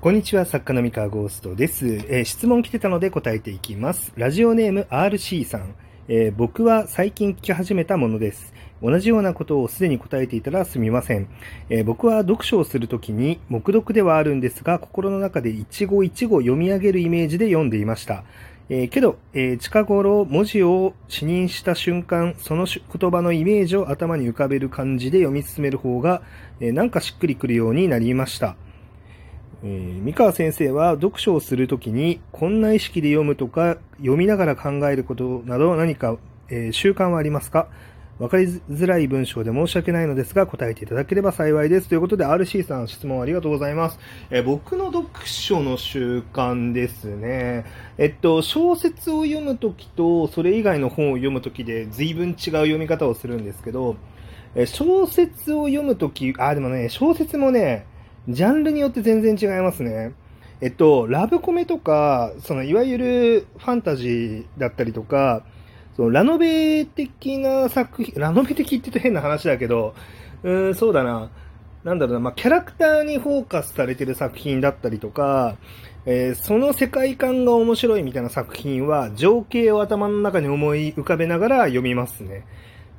こんにちは、作家の三河ゴーストです、えー質問来てたので答えていきます。ラジオネーム RC さん、えー僕は最近聞き始めたものです。同じようなことをすでに答えていたらすみません。えー僕は読書をするときに、目読ではあるんですが、心の中で一語一語読み上げるイメージで読んでいました。えけど、え近頃文字を視認した瞬間、その言葉のイメージを頭に浮かべる感じで読み進める方が、えなんかしっくりくるようになりました。えー三河先生は読書をするときに、こんな意識で読むとか、読みながら考えることなど何か、えー習慣はありますか？わかりづらい文章で申し訳ないのですが、答えていただければ幸いです。ということで、RC さん質問ありがとうございます。え僕の読書の習慣ですね。えっと、小説を読むときと、それ以外の本を読むときで、随分違う読み方をするんですけど、え小説を読むとき、あ、でもね、小説もね、ジャンルによって全然違いますね。えっと、ラブコメとか、そのいわゆるファンタジーだったりとか、そのラノベ的な作品、ラノベ的って言うと変な話だけど、うん、そうだな。なんだろうな、まあ、キャラクターにフォーカスされてる作品だったりとか、えーその世界観が面白いみたいな作品は、情景を頭の中に思い浮かべながら読みますね。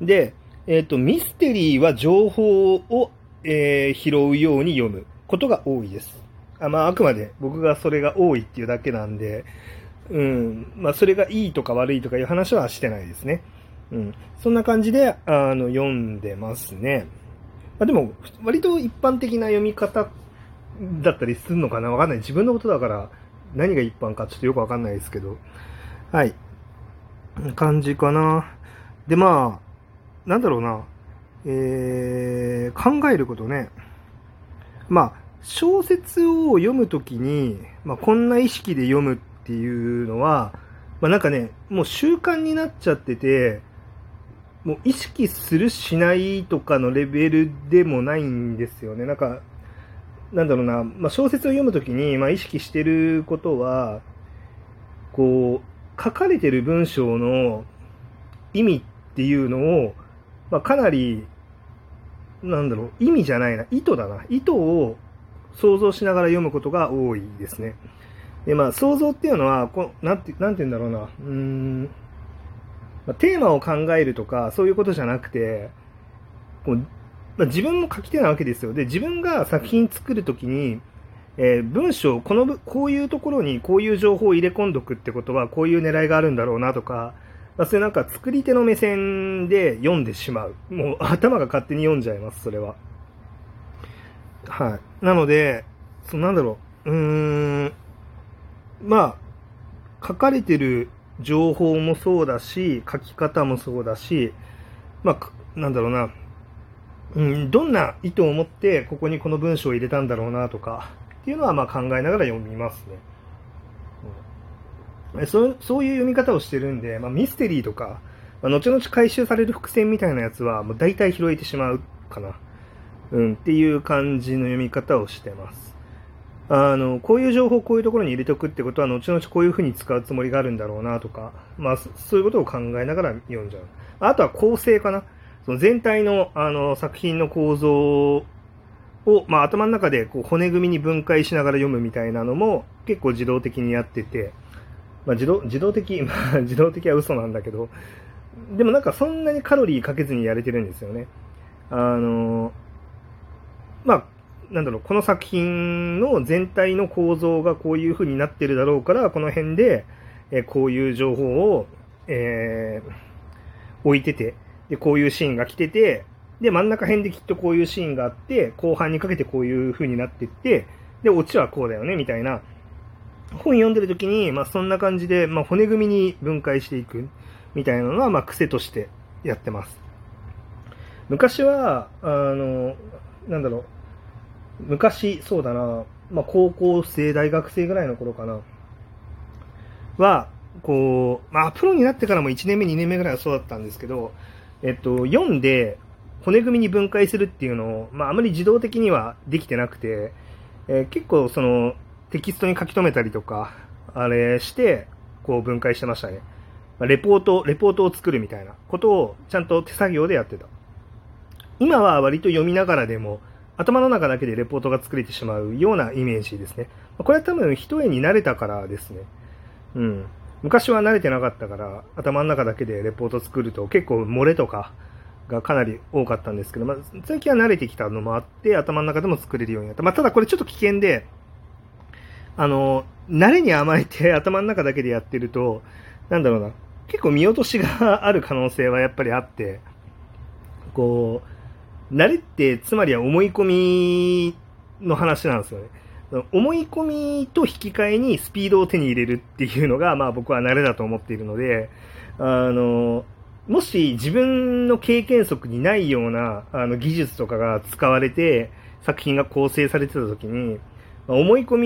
で、えっ、と、ミステリーは情報を、えー拾うように読むことが多いです。あまあ、あくまで僕がそれが多いっていうだけなんで、うん、まあ、それがいいとか悪いとかいう話はしてないですね。うん。そんな感じで、あの、読んでますね。まあ、でも、割と一般的な読み方だったりするのかなわかんない。自分のことだから、何が一般かちょっとよくわかんないですけど。はい。感じかな。で、まあ、なんだろうな。えー、考えることね。まあ、小説を読むときに、まあ、こんな意識で読むっていうのは、まあ、なんかね、もう習慣になっちゃってて、もう意識するしないとかのレベルでもないんですよね。なんか、なんだろうな、まあ、小説を読むときに、まあ、意識してることは、こう、書かれてる文章の意味っていうのを、まあ、かなり、なんだろう、意味じゃないな、意図だな。意図を想像しながら読むことが多いですね。で、まあ、想像っていうのは、こなんて、なんて言うんだろうな、うーん、まあ、テーマを考えるとか、そういうことじゃなくて、こうまあ、自分も書き手なわけですよ。で、自分が作品作るときに、えー文章、この、こういうところにこういう情報を入れ込んどくってことは、こういう狙いがあるんだろうなとか、まあ、それなんか作り手の目線で読んでしまう。もう頭が勝手に読んじゃいます、それは。はい。なので、そのなんだろう、うーん、まあ、書かれてる情報もそうだし、書き方もそうだし、まあ、なんだろうな、うん、どんな意図を持ってここにこの文章を入れたんだろうなとか、っていうのはまあ考えながら読みますね。うんそうそういう読み方をしてるんで、まあ、ミステリーとか、まあ、後々回収される伏線みたいなやつはもう大体拾えてしまうかな。うん、っていう感じの読み方をしてます。あの、こういう情報をこういうところに入れておくってことは、後々こういう風に使うつもりがあるんだろうなとか、まあ、そそういうことを考えながら読んじゃう。あとは構成かな。その全体の、あの、作品の構造を、まあ、頭の中でこう骨組みに分解しながら読むみたいなのも結構自動的にやってて、まあ、自動、自動的、まあ、自動的は嘘なんだけど、でもなんかそんなにカロリーかけずにやれてるんですよね。あの、まあ、なんだろう、この作品の全体の構造がこういう風になってるだろうから、この辺で、えこういう情報を、えー置いてて、で、こういうシーンが来てて、で、真ん中辺できっとこういうシーンがあって、後半にかけてこういう風になってって、で、オチはこうだよね、みたいな。本読んでる時に、まあ、そんな感じで、まあ、骨組みに分解していく、みたいなのは、まあ、癖としてやってます。昔は、あの、なんだろう、昔、そうだな、まあ、高校生、大学生ぐらいの頃かな、は、こう、まあ、プロになってからも1年目、2年目ぐらいはそうだったんですけど、えっと、読んで、骨組みに分解するっていうのを、まあ、あまり自動的にはできてなくて、えー結構、その、テキストに書き留めたりとか、あれして、こう分解してましたね。まレポート、レポートを作るみたいなことをちゃんと手作業でやってた。今は割と読みながらでも頭の中だけでレポートが作れてしまうようなイメージですね。これは多分一重に慣れたからですね。うん。昔は慣れてなかったから、頭の中だけでレポート作ると結構漏れとかがかなり多かったんですけど、まあ、最近は慣れてきたのもあって、頭の中でも作れるようになった。まあ、ただこれちょっと危険で、あの、慣れに甘えて 頭の中だけでやってると、なんだろうな、結構見落としがある可能性はやっぱりあって、こう、慣れってつまりは思い込みの話なんですよね。思い込みと引き換えにスピードを手に入れるっていうのが、まあ僕は慣れだと思っているので、あの、もし自分の経験則にないようなあの技術とかが使われて作品が構成されてた時に、思い込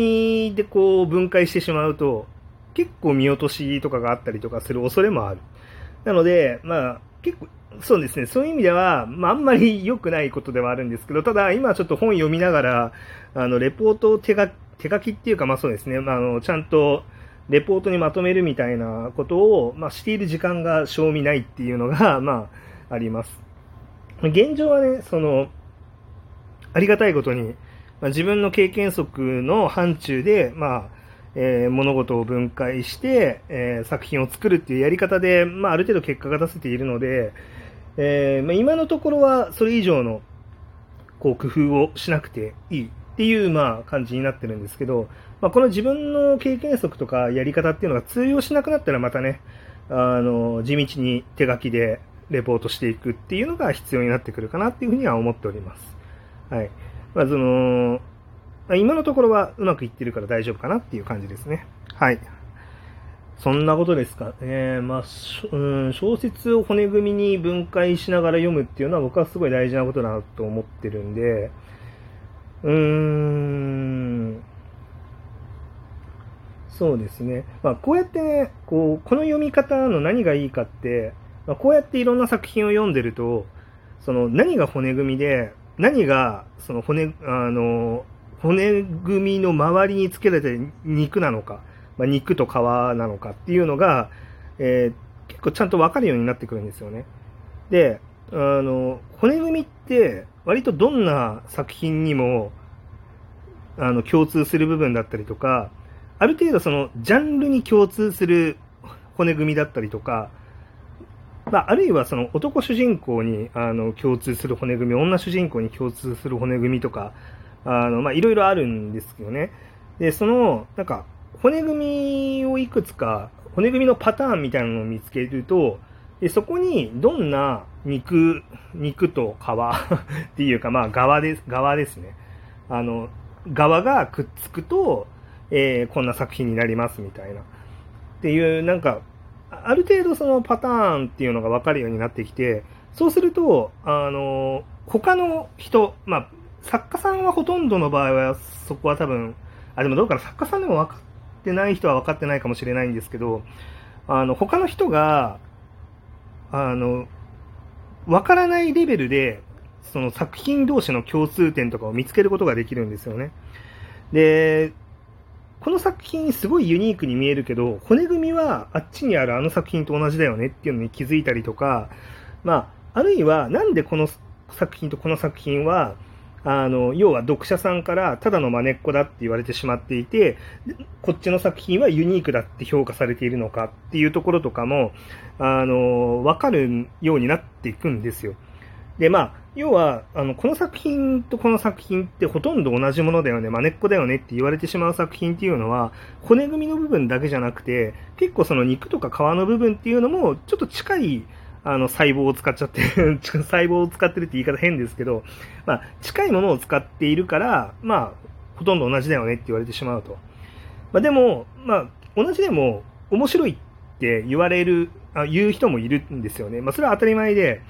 みでこう分解してしまうと、結構見落としとかがあったりとかする恐れもある。なので、まあ、結構、そうですね、そういう意味では、まあ、あんまり良くないことではあるんですけど、ただ、今ちょっと本読みながら、あの、レポートを手書手書きっていうか、まあそうですね、まあ、あの、ちゃんと、レポートにまとめるみたいなことを、まあ、している時間が賞味ないっていうのが、まあ、あります。現状はね、その、ありがたいことに、まあ、自分の経験則の範疇で、まあ、えー、物事を分解して、えー、作品を作るっていうやり方で、まあ、ある程度結果が出せているので、えー、まあ、今のところはそれ以上のこう工夫をしなくていいっていう、まあ、感じになってるんですけど、まあ、この自分の経験則とかやり方っていうのが通用しなくなったらまたね、あの、地道に手書きでレポートしていくっていうのが必要になってくるかなっていうふうには思っております。はい。まあ、その、今のところはうまくいってるから大丈夫かなっていう感じですね。はい。そんなことですかね。まあ、うん、小説を骨組みに分解しながら読むっていうのは僕はすごい大事なことだなと思ってるんで、うーん、そうですね。まあ、こうやってね、こう、この読み方の何がいいかって、まあ、こうやっていろんな作品を読んでると、その何が骨組みで、何が、その骨、あの、骨組みの周りにつけられて肉なのか、まあ、肉と皮なのかっていうのが、えー、結構ちゃんとわかるようになってくるんですよね。で、あの、骨組みって割とどんな作品にも、あの、共通する部分だったりとか、ある程度そのジャンルに共通する骨組みだったりとか、まあ、あるいはその男主人公にあの共通する骨組み、女主人公に共通する骨組みとか、あの、まあ、いろいろあるんですけどね。で、その、なんか、骨組みをいくつか、骨組みのパターンみたいなのを見つけると、でそこにどんな肉、肉と皮 っていうか、まあ、側です、側ですね。あの、側がくっつくと、えー、こんな作品になりますみたいな。っていう、なんか、ある程度そのパターンっていうのが分かるようになってきて、そうすると、あの、他の人、まあ、作家さんはほとんどの場合は、そこは多分、あ、でもどうかな、作家さんでも分かってない人は分かってないかもしれないんですけど、あの、他の人が、あの、分からないレベルで、その作品同士の共通点とかを見つけることができるんですよね。で、この作品すごいユニークに見えるけど、骨組みはあっちにあるあの作品と同じだよねっていうのに気づいたりとか、まあ、あるいはなんでこの作品とこの作品は、あの、要は読者さんからただの真似っこだって言われてしまっていて、こっちの作品はユニークだって評価されているのかっていうところとかも、あの、わかるようになっていくんですよ。で、まあ、要は、あの、この作品とこの作品ってほとんど同じものだよね、真似っこだよねって言われてしまう作品っていうのは、骨組みの部分だけじゃなくて、結構その肉とか皮の部分っていうのも、ちょっと近い、あの、細胞を使っちゃって 細胞を使ってるって言い方変ですけど、まあ、近いものを使っているから、まあ、ほとんど同じだよねって言われてしまうと。まあ、でも、まあ、同じでも、面白いって言われる、あ言う人もいるんですよね。まあ、それは当たり前で、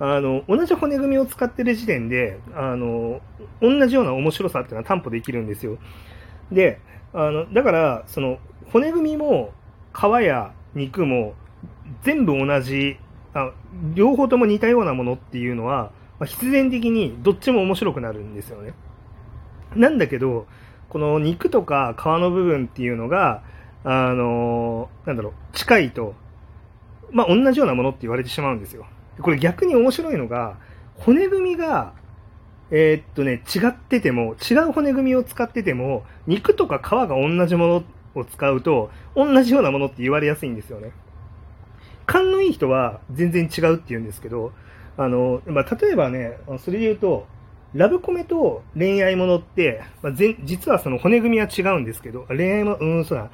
あの、同じ骨組みを使ってる時点で、あの、同じような面白さっていうのは担保できるんですよ。で、あの、だから、その、骨組みも、皮や肉も、全部同じあ、両方とも似たようなものっていうのは、まあ、必然的にどっちも面白くなるんですよね。なんだけど、この肉とか皮の部分っていうのが、あのー、なんだろう、近いと、まあ、同じようなものって言われてしまうんですよ。これ逆に面白いのが、骨組みが、えー、っとね、違ってても、違う骨組みを使ってても、肉とか皮が同じものを使うと、同じようなものって言われやすいんですよね。勘のいい人は全然違うって言うんですけど、あの、まあ、例えばね、それで言うと、ラブコメと恋愛ものって、まあ、実はその骨組みは違うんですけど、恋愛も、うん、そうだ、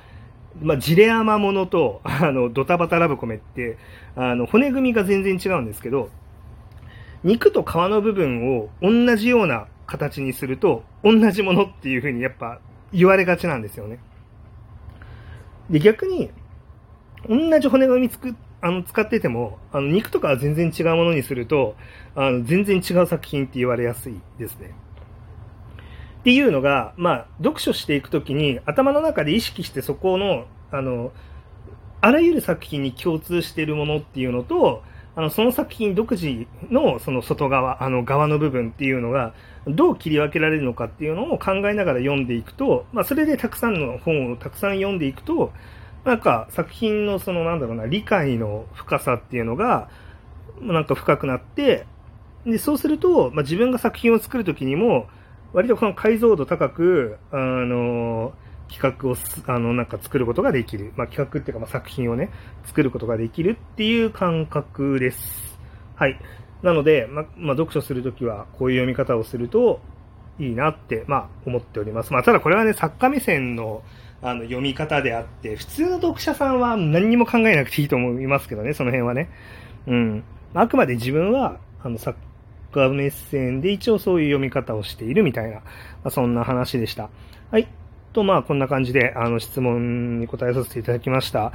まあ、ジレアマものと、あの、ドタバタラブコメって、あの、骨組みが全然違うんですけど、肉と皮の部分を同じような形にすると、同じものっていうふうにやっぱ言われがちなんですよね。で、逆に、同じ骨組みつく、あの、使ってても、あの、肉とかは全然違うものにすると、あの、全然違う作品って言われやすいですね。っていうのが、まあ、読書していくときに、頭の中で意識してそこの、あの、あらゆる作品に共通しているものっていうのと、あの、その作品独自のその外側、あの側の部分っていうのが、どう切り分けられるのかっていうのを考えながら読んでいくと、まあ、それでたくさんの本をたくさん読んでいくと、なんか作品のそのなんだろうな、理解の深さっていうのが、なんか深くなって、で、そうすると、まあ、自分が作品を作るときにも、割とこの解像度高く、あの、企画をあの、なんか作ることができる。まあ、企画っていうか、まあ、作品をね、作ることができるっていう感覚です。はい。なので、ま、まあ、読書するときは、こういう読み方をするといいなって、まあ、思っております。まあ、ただこれはね、作家目線の、あの、読み方であって、普通の読者さんは何にも考えなくていいと思いますけどね、その辺はね。うん。あくまで自分は、あの、作家目線で一応そういう読み方をしているみたいな、まあ、そんな話でした。はい。と、まあ、こんな感じで、あの、質問に答えさせていただきました。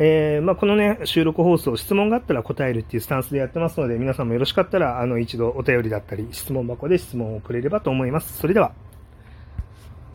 えー、まあ、このね、収録放送、質問があったら答えるっていうスタンスでやってますので、皆さんもよろしかったら、あの、一度お便りだったり、質問箱で質問をくれればと思います。それでは。